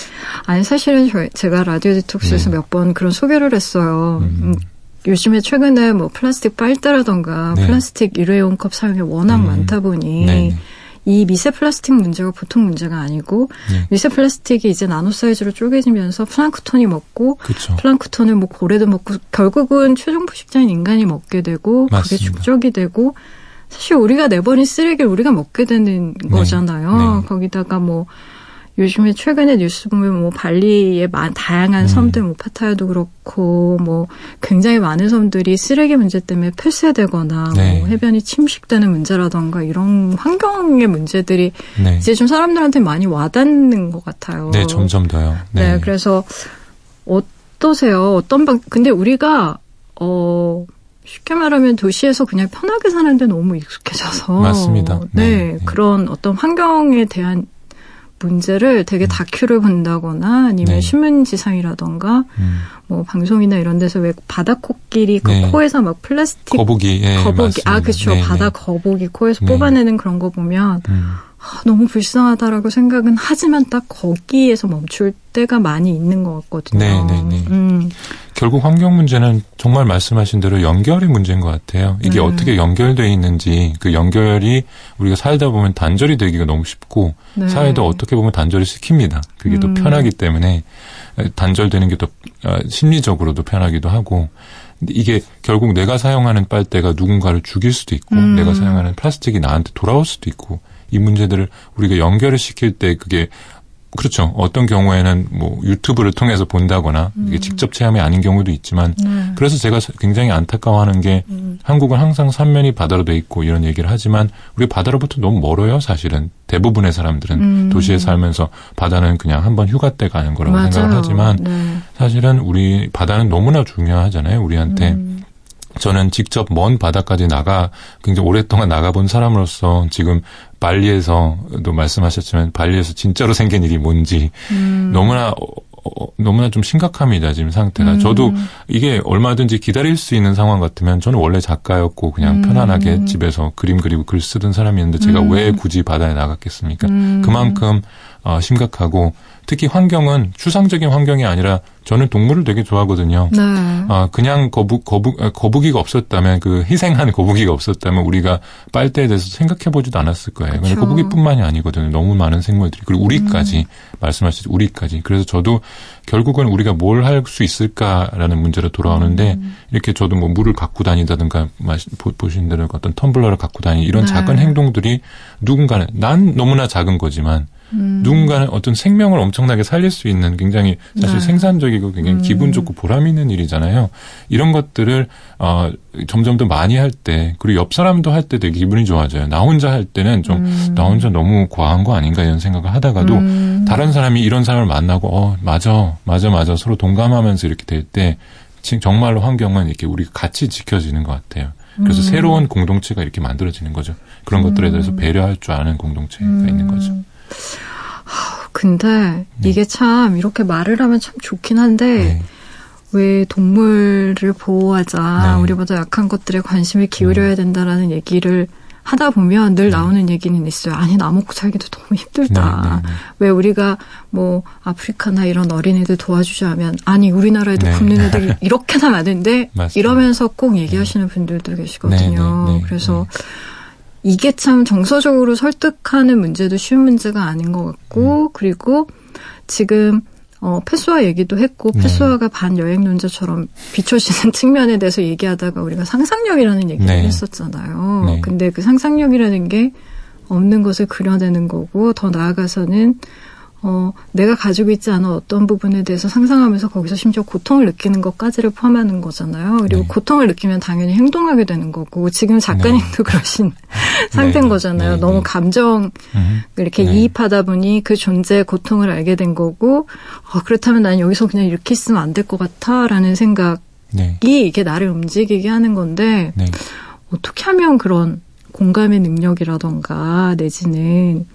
아니 사실은 저, 제가 라디오 디톡스에서 네. 몇번 그런 소개를 했어요. 음. 음. 요즘에 최근에 뭐 플라스틱 빨대라던가 네. 플라스틱 일회용 컵 사용이 워낙 음. 많다 보니 네. 이 미세 플라스틱 문제가 보통 문제가 아니고 네. 미세 플라스틱이 이제 나노 사이즈로 쪼개지면서 플랑크톤이 먹고 그쵸. 플랑크톤을 뭐 고래도 먹고 결국은 최종 포식자인 인간이 먹게 되고 맞습니다. 그게 축적이 되고 사실 우리가 내버린 쓰레기를 우리가 먹게 되는 네. 거잖아요. 네. 거기다가 뭐 요즘에 최근에 뉴스 보면 뭐 발리의 다양한 음. 섬들, 뭐 파타야도 그렇고 뭐 굉장히 많은 섬들이 쓰레기 문제 때문에 폐쇄되거나 네. 뭐 해변이 침식되는 문제라던가 이런 환경의 문제들이 네. 이제 좀 사람들한테 많이 와닿는 것 같아요. 네, 점점 더요. 네, 네 그래서 어떠세요? 어떤 방? 근데 우리가 어. 쉽게 말하면 도시에서 그냥 편하게 사는데 너무 익숙해져서 맞습니다. 네, 네, 그런 어떤 환경에 대한 문제를 되게 음. 다큐를 본다거나 아니면 네. 신문지상이라던가 음. 뭐 방송이나 이런 데서 왜 바다 코끼리 그 네. 코에서 막 플라스틱 거북이 예, 거북이 아 그렇죠 바다 거북이 코에서 네. 뽑아내는 그런 거 보면 음. 아, 너무 불쌍하다라고 생각은 하지만 딱 거기에서 멈출 때가 많이 있는 것 같거든요. 네, 네, 네. 음. 결국 환경 문제는 정말 말씀하신 대로 연결이 문제인 것 같아요. 이게 네. 어떻게 연결돼 있는지 그 연결이 우리가 살다 보면 단절이 되기가 너무 쉽고 네. 사회도 어떻게 보면 단절을 시킵니다. 그게 음. 더 편하기 때문에 단절되는 게더 어, 심리적으로도 편하기도 하고 이게 결국 내가 사용하는 빨대가 누군가를 죽일 수도 있고 음. 내가 사용하는 플라스틱이 나한테 돌아올 수도 있고 이 문제들을 우리가 연결을 시킬 때 그게 그렇죠. 어떤 경우에는 뭐 유튜브를 통해서 본다거나 이게 음. 직접 체험이 아닌 경우도 있지만 네. 그래서 제가 굉장히 안타까워하는 게 음. 한국은 항상 삼면이 바다로 돼 있고 이런 얘기를 하지만 우리 바다로부터 너무 멀어요. 사실은 대부분의 사람들은 음. 도시에 살면서 바다는 그냥 한번 휴가 때 가는 거라고 맞아요. 생각을 하지만 네. 사실은 우리 바다는 너무나 중요하잖아요. 우리한테. 음. 저는 직접 먼 바다까지 나가 굉장히 오랫동안 나가본 사람으로서 지금 발리에서도 말씀하셨지만 발리에서 진짜로 생긴 일이 뭔지 음. 너무나 어, 어, 너무나 좀 심각합니다 지금 상태가. 음. 저도 이게 얼마든지 기다릴 수 있는 상황 같으면 저는 원래 작가였고 그냥 음. 편안하게 집에서 그림 그리고 글 쓰던 사람이었는데 제가 음. 왜 굳이 바다에 나갔겠습니까? 음. 그만큼 어, 심각하고 특히 환경은 추상적인 환경이 아니라 저는 동물을 되게 좋아하거든요. 네. 아, 그냥 거북, 거북, 아, 거북이가 없었다면 그 희생한 거북이가 없었다면 우리가 빨대에 대해서 생각해 보지도 않았을 거예요. 그렇 거북이뿐만이 아니거든요. 너무 많은 생물들이. 그리고 우리까지, 음. 말씀하셨듯이 우리까지. 그래서 저도 결국은 우리가 뭘 할 수 있을까라는 문제로 돌아오는데 음. 이렇게 저도 뭐 물을 갖고 다니다든가 보신 대로 어떤 텀블러를 갖고 다니 이런 네. 작은 행동들이 누군가는 난 너무나 작은 거지만 음. 누군가는 어떤 생명을 엄청나게 살릴 수 있는 굉장히 사실 네. 생산적인 긍정적이고 굉장히 음. 기분 좋고 보람 있는 일이잖아요. 이런 것들을 어 점점 더 많이 할 때 그리고 옆 사람도 할 때 되게 기분이 좋아져요. 나 혼자 할 때는 좀나 음. 혼자 너무 과한 거 아닌가 이런 생각을 하다가도 음. 다른 사람이 이런 사람을 만나고 어 맞아 맞아 맞아 서로 동감하면서 이렇게 될 때 정말로 환경은 이렇게 우리가 같이 지켜지는 것 같아요. 그래서 음. 새로운 공동체가 이렇게 만들어지는 거죠. 그런 것들에 대해서 배려할 줄 아는 공동체가 있는 거죠. 근데 네. 이게 참 이렇게 말을 하면 참 좋긴 한데 네. 왜 동물을 보호하자 네. 우리보다 약한 것들에 관심을 기울여야 네. 된다라는 얘기를 하다 보면 늘 네. 나오는 얘기는 있어요. 아니 나 먹고 살기도 너무 힘들다. 왜 우리가 뭐 아프리카나 이런 어린애들 도와주자면 아니 우리나라에도 굶는 애들이 이렇게나 많은데 이러면서 꼭 얘기하시는 분들도 계시거든요. 그래서 이게 참 정서적으로 설득하는 문제도 쉬운 문제가 아닌 것 같고, 음. 그리고 지금 어, 패스와 얘기도 했고, 네. 패스와가 반여행론자처럼 비춰지는 측면에 대해서 얘기하다가 우리가 상상력이라는 얘기를 네. 했었잖아요. 네. 근데 그 상상력이라는 게 없는 것을 그려내는 거고, 더 나아가서는 어, 내가 가지고 있지 않은 어떤 부분에 대해서 상상하면서 거기서 심지어 고통을 느끼는 것까지를 포함하는 거잖아요. 그리고 네. 고통을 느끼면 당연히 행동하게 되는 거고, 지금 작가님도 네. 그러신 네. 상태인 거잖아요. 네. 너무 네. 감정 음. 이렇게 이입하다 보니 그 존재의 고통을 알게 된 거고, 어, 그렇다면 난 여기서 그냥 이렇게 있으면 안 될 것 같아, 라는 생각이 이게 나를 움직이게 하는 건데, 어떻게 하면 그런 공감의 능력이라던가, 내지는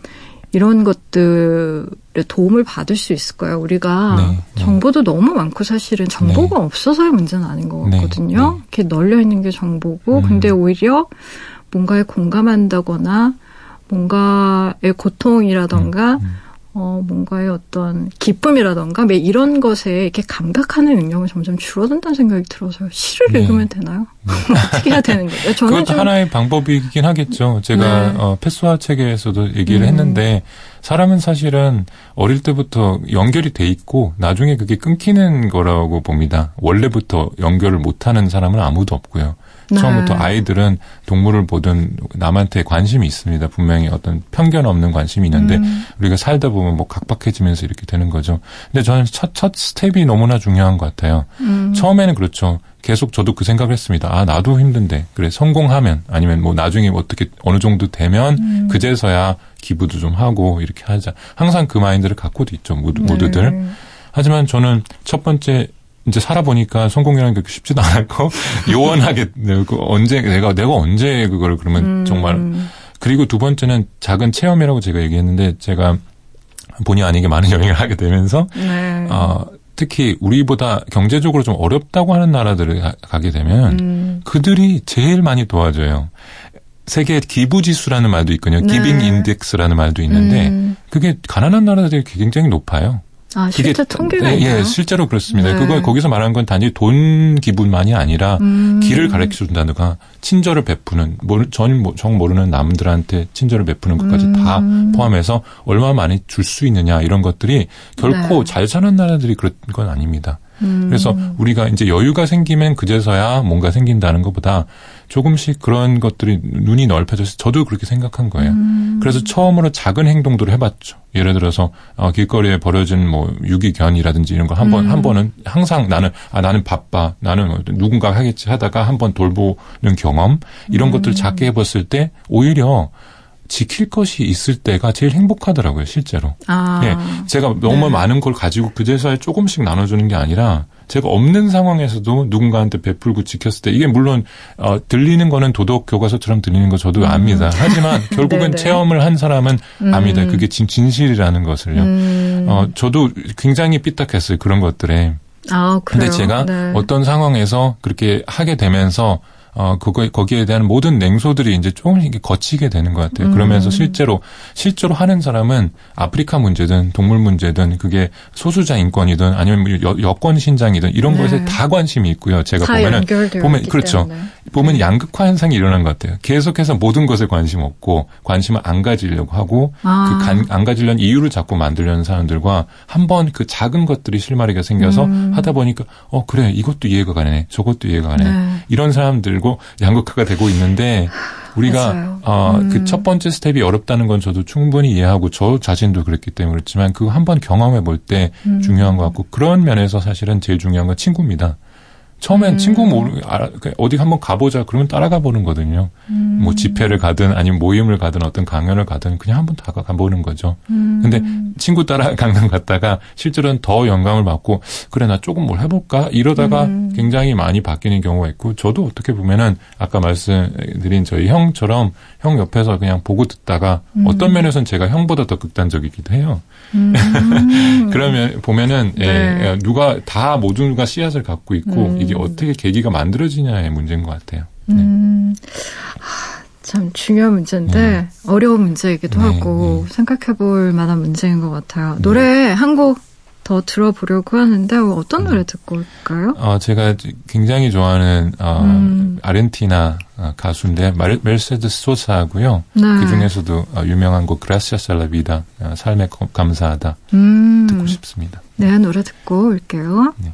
이런 것들에 도움을 받을 수 있을까요? 우리가 네, 네. 정보도 너무 많고 사실은 정보가 네. 없어서의 문제는 아닌 것 네, 같거든요. 네. 이렇게 널려 있는 게 정보고, 음. 근데 오히려 뭔가에 공감한다거나 뭔가의 고통이라던가 음, 음. 어, 뭔가의 어떤 기쁨이라던가 매 이런 것에 이렇게 감각하는 능력은 점점 줄어든다는 생각이 들어서요. 시를 네. 읽으면 되나요? 네. 어떻게 해야 되는 거예요? 저는 그것도 좀... 하나의 방법이긴 하겠죠. 제가 네. 어, 패스화 책에서도 얘기를 음. 했는데 사람은 사실은 어릴 때부터 연결이 돼 있고 나중에 그게 끊기는 거라고 봅니다. 원래부터 연결을 못하는 사람은 아무도 없고요. 네. 처음부터 아이들은 동물을 보든 남한테 관심이 있습니다. 분명히 어떤 편견 없는 관심이 있는데 음. 우리가 살다 보면 뭐 각박해지면서 이렇게 되는 거죠. 근데 저는 첫, 첫 스텝이 너무나 중요한 것 같아요. 음. 처음에는 그렇죠. 계속 저도 그 생각을 했습니다. 아, 나도 힘든데. 그래, 성공하면, 아니면 뭐 나중에 어떻게 어느 정도 되면, 음. 그제서야 기부도 좀 하고, 이렇게 하자. 항상 그 마인드를 갖고도 있죠, 모두, 네. 모두들. 하지만 저는 첫 번째 이제 살아보니까 성공이라는 게 쉽지도 않았고 요원하게 그 언제 내가 내가 언제 그걸 그러면 음. 정말 그리고 두 번째는 작은 체험이라고 제가 얘기했는데 제가 본의 아니게 많은 여행을 하게 되면서 네. 어, 특히 우리보다 경제적으로 좀 어렵다고 하는 나라들을 가, 게 되면 음. 그들이 제일 많이 도와줘요. 세계 기부 지수라는 말도 있거든요. 네. 기빙 인덱스라는 말도 있는데 음. 그게 가난한 나라들이 굉장히 높아요. 아, 실제 통계가 예, 예, 실제로 그렇습니다. 네. 그거 거기서 말하는 건 단지 돈 기분만이 아니라 음. 길을 가르쳐 준다든가 친절을 베푸는 전, 정 모르는 남들한테 친절을 베푸는 것까지 음. 다 포함해서 얼마 많이 줄 수 있느냐 이런 것들이 결코 네. 잘 사는 나라들이 그런 건 아닙니다. 음. 그래서 우리가 이제 여유가 생기면 그제서야 뭔가 생긴다는 것보다 조금씩 그런 것들이 눈이 넓혀져서 저도 그렇게 생각한 거예요. 음. 그래서 처음으로 작은 행동들을 해봤죠. 예를 들어서 어, 길거리에 버려진 뭐 유기견이라든지 이런 거 한 번한 번은 항상 나는 아 나는 바빠 나는 누군가 하겠지 하다가 한 번 돌보는 경험 이런 음. 것들 작게 해봤을 때 오히려 지킬 것이 있을 때가 제일 행복하더라고요, 실제로. 아. 예. 제가 너무 네. 많은 걸 가지고 그제서야 조금씩 나눠주는 게 아니라 제가 없는 상황에서도 누군가한테 베풀고 지켰을 때 이게 물론 어, 들리는 거는 도덕 교과서처럼 들리는 거 저도 음. 압니다. 하지만 결국은 체험을 한 사람은 음. 압니다. 그게 진, 진실이라는 것을요. 음. 어, 저도 굉장히 삐딱했어요. 그런 것들에. 아, 그래요? 근데 제가 네. 어떤 상황에서 그렇게 하게 되면서 어, 그거, 거기에 대한 모든 냉소들이 이제 조금씩 거치게 되는 것 같아요. 음. 그러면서 실제로, 실제로 하는 사람은 아프리카 문제든 동물 문제든 그게 소수자 인권이든 아니면 뭐 여, 여권 신장이든 이런 네. 것에 다 관심이 있고요. 제가 보면은, 보면, 그렇죠. 때문에. 보면 네. 양극화 현상이 일어난 것 같아요. 계속해서 모든 것에 관심 없고 관심을 안 가지려고 하고 아. 그안 가지려는 이유를 자꾸 만들려는 사람들과 한번 그 작은 것들이 실마리가 생겨서 음. 하다 보니까 어, 그래. 이것도 이해가 가네. 저것도 이해가 가네. 네. 이런 사람들과 되고 양극화가 되고 있는데 우리가 어, 음. 그첫 번째 스텝이 어렵다는 건 저도 충분히 이해하고 저 자신도 그랬기 때문에 그렇지만 그거 한번 경험해 볼때 음. 중요한 것 같고 그런 면에서 사실은 제일 중요한 건 친구입니다. 처음엔 음. 친구 모르 아, 그 어디 한번 가보자 그러면 따라가 보는 거거든요. 음. 뭐 집회를 가든 아니면 모임을 가든 어떤 강연을 가든 그냥 한번 다 가보는 거죠. 음. 근데 친구 따라 강연 갔다가 실제로는 더 영감을 받고 그래 나 조금 뭘 해볼까 이러다가 음. 굉장히 많이 바뀌는 경우가 있고 저도 어떻게 보면은 아까 말씀드린 저희 형처럼 형 옆에서 그냥 보고 듣다가 음. 어떤 면에서는 제가 형보다 더 극단적이기도 해요. 음. 그러면 보면은 예, 네. 예, 누가 다 모두가 씨앗을 갖고 있고 음. 이게 어떻게 계기가 만들어지냐의 문제인 것 같아요. 네. 음. 참 중요한 문제인데 네. 어려운 문제이기도 네, 하고 네. 생각해볼 만한 문제인 것 같아요. 네. 노래 한곡 더 들어보려고 하는데 어떤 노래 듣고 올까요? 어, 제가 굉장히 좋아하는 어, 음. 아르헨티나 어, 가수인데 말, 멜세드스 소사하고요. 네. 그 중에서도 어, 유명한 곡 그라시아스 알라비다 삶에 감사하다 음. 듣고 싶습니다. 네, 노래 듣고 올게요. 네.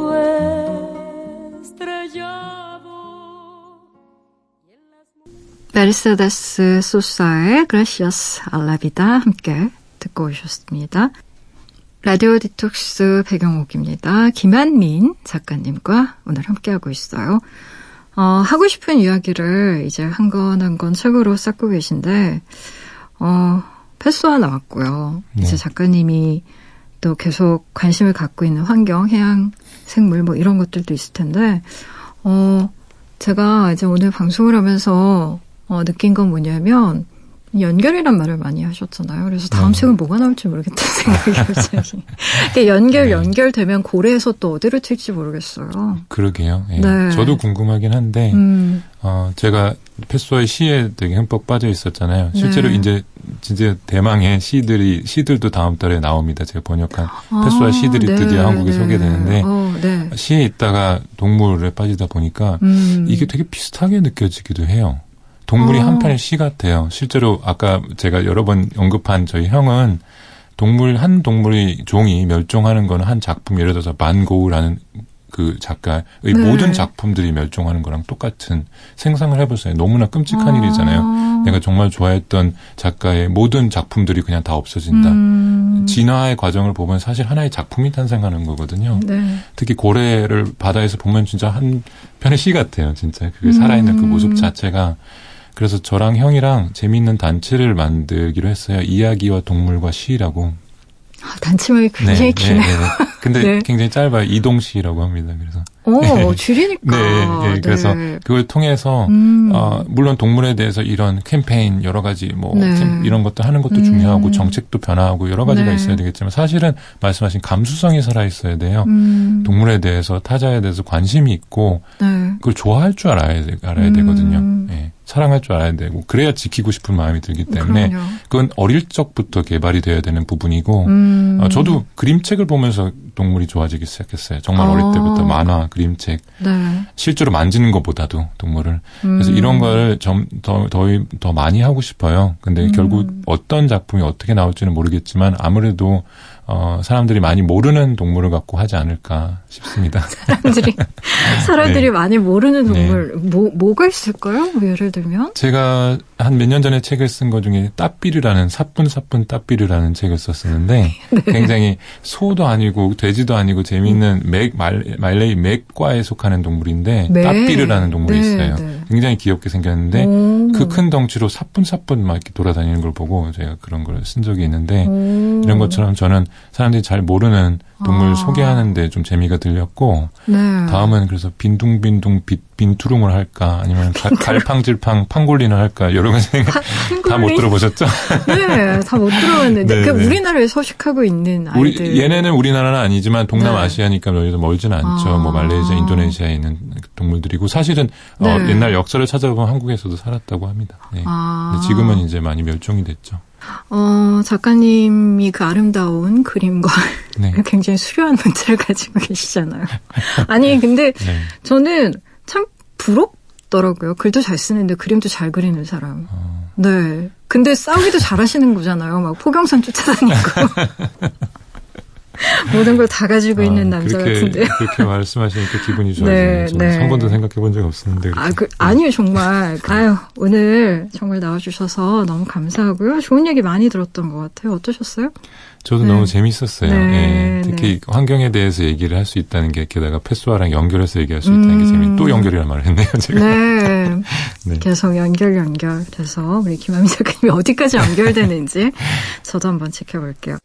메르세데스 소사의 그라시아스 알라비다 함께 듣고 오셨습니다. 라디오 디톡스 배경옥입니다. 김한민 작가님과 오늘 함께하고 있어요. 어, 하고 싶은 이야기를 이제 한 건 한건 책으로 쌓고 계신데, 어, 패스와 나왔고요. 네. 이제 작가님이 또 계속 관심을 갖고 있는 환경, 해양, 생물 뭐 이런 것들도 있을 텐데, 어, 제가 이제 오늘 방송을 하면서 어, 느낀 건 뭐냐면 연결이란 말을 많이 하셨잖아요. 그래서 다음 네. 책은 뭐가 나올지 모르겠다는 생각이 갑자기. 연결 네. 연결되면 고래에서 또 어디로 튈지 모르겠어요. 그러게요. 예. 네. 저도 궁금하긴 한데 음. 어, 제가 패스와의 시에 되게 흠뻑 빠져 있었잖아요. 실제로 네. 이제 진짜 대망의 시들이 시들도 다음 달에 나옵니다. 제가 번역한 아, 패스와 시들이 네, 드디어 한국에 네. 소개되는데 어, 네. 시에 있다가 동물에 빠지다 보니까 음. 이게 되게 비슷하게 느껴지기도 해요. 동물이 어. 한편의 시 같아요. 실제로 아까 제가 여러 번 언급한 저희 형은 동물 한 동물이 종이 멸종하는 거는 한 작품 예를 들어서 만고우라는 그 작가의 네. 모든 작품들이 멸종하는 거랑 똑같은 생상을 해보세요. 너무나 끔찍한 아. 일이잖아요. 내가 정말 좋아했던 작가의 모든 작품들이 그냥 다 없어진다. 음. 진화의 과정을 보면 사실 하나의 작품이 탄생하는 거거든요. 네. 특히 고래를 바다에서 보면 진짜 한 편의 시 같아요. 진짜 그게 살아있는 그 모습 음. 자체가 그래서 저랑 형이랑 재미있는 단체를 만들기로 했어요. 이야기와 동물과 시라고. 아, 단체명이 굉장히 네, 기네요. 네, 네, 네. 근데 네. 굉장히 짧아요. 이동시라고 합니다. 그래서. 오, 네. 줄이니까. 네, 네, 그래서 그걸 통해서 음. 어, 물론 동물에 대해서 이런 캠페인 여러 가지 뭐 캠, 이런 것도 하는 것도 음. 중요하고 정책도 변화하고 여러 가지가 있어야 되겠지만 사실은 말씀하신 감수성이 살아 있어야 돼요. 음. 동물에 대해서 타자에 대해서 관심이 있고 그걸 좋아할 줄 알아야 알아야 되거든요. 네. 사랑할 줄 알아야 되고 그래야 지키고 싶은 마음이 들기 때문에 그럼요. 그건 어릴 적부터 개발이 되어야 되는 부분이고 음. 어, 저도 그림책을 보면서 동물이 좋아지기 시작했어요. 정말 어. 어릴 때부터 만화, 그림책 네. 실제로 만지는 것보다도 동물을 음. 그래서 이런 걸 좀 더 더 더 많이 하고 싶어요. 근데 음. 결국 어떤 작품이 어떻게 나올지는 모르겠지만 아무래도 어, 사람들이 많이 모르는 동물을 갖고 하지 않을까 싶습니다. 사람들이 사람들이 네. 많이 모르는 동물 네. 뭐 뭐가 있을까요? 뭐 예를 들면 제가 한 몇 년 전에 책을 쓴 것 중에 따삐르라는 사뿐사뿐 따삐르라는 책을 썼었는데 네. 굉장히 소도 아니고 돼지도 아니고 재미있는 맥 말, 말레이 맥과에 속하는 동물인데 맥. 따삐르라는 동물이 네, 있어요. 네. 굉장히 귀엽게 생겼는데 그 큰 덩치로 사뿐사뿐 막 이렇게 돌아다니는 걸 보고 제가 그런 걸 쓴 적이 있는데 오. 이런 것처럼 저는 사람들이 잘 모르는 동물 아. 소개하는데 좀 재미가 들렸고 네. 다음은 그래서 빈둥빈둥 빛 빈투릉을 할까 아니면 가, 갈팡질팡 팡골린을 할까 여러 가지 생각 다못 들어보셨죠? 네, 다 못 들어봤는데 네, 그 네. 우리나라에 서식하고 있는 아이들. 우리, 얘네는 우리나라는 아니지만 동남아시아니까 네. 멀진 않죠. 아. 뭐 말레이시아, 인도네시아에 있는 동물들이고 사실은 어, 네. 어, 옛날 역사를 찾아보면 한국에서도 살았다고 합니다. 네. 아. 지금은 이제 많이 멸종이 됐죠. 어, 작가님이 그 아름다운 그림과 네. 굉장히 수려한 문체를 가지고 계시잖아요. 아니, 근데 네. 저는 참 부럽더라고요. 글도 잘 쓰는데 그림도 잘 그리는 사람. 어. 네. 근데 싸우기도 잘 하시는 거잖아요. 막 포경선 쫓아다니고. 모든 걸 다 가지고 있는 아, 남자 그렇게, 같은데요. 그렇게 말씀하시니까 기분이 좋아지네요. 네, 네. 한 번도 생각해 본적 없었는데. 아, 그, 아니요, 정말. 아유, 오늘 정말 나와주셔서 너무 감사하고요. 좋은 얘기 많이 들었던 것 같아요. 어떠셨어요? 저도 네. 너무 재밌었어요. 네, 네. 특히 네. 환경에 대해서 얘기를 할 수 있다는 게 게다가 패스와랑 연결해서 얘기할 수 있다는 음. 게 재밌. 또 연결이란 말을 했네요. 제가. 네. 네. 계속 연결 연결돼서 우리 김아미 작가님이 어디까지 연결되는지 저도 한번 지켜볼게요.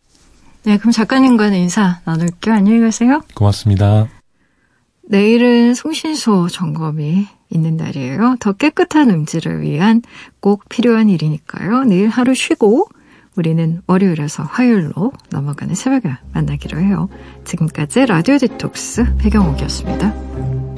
네, 그럼 작가님과는 인사 나눌게요. 안녕히 가세요. 고맙습니다. 내일은 송신소 점검이 있는 날이에요. 더 깨끗한 음질을 위한 꼭 필요한 일이니까요. 내일 하루 쉬고 우리는 월요일에서 화요일로 넘어가는 새벽에 만나기로 해요. 지금까지 라디오 디톡스 배경옥이었습니다.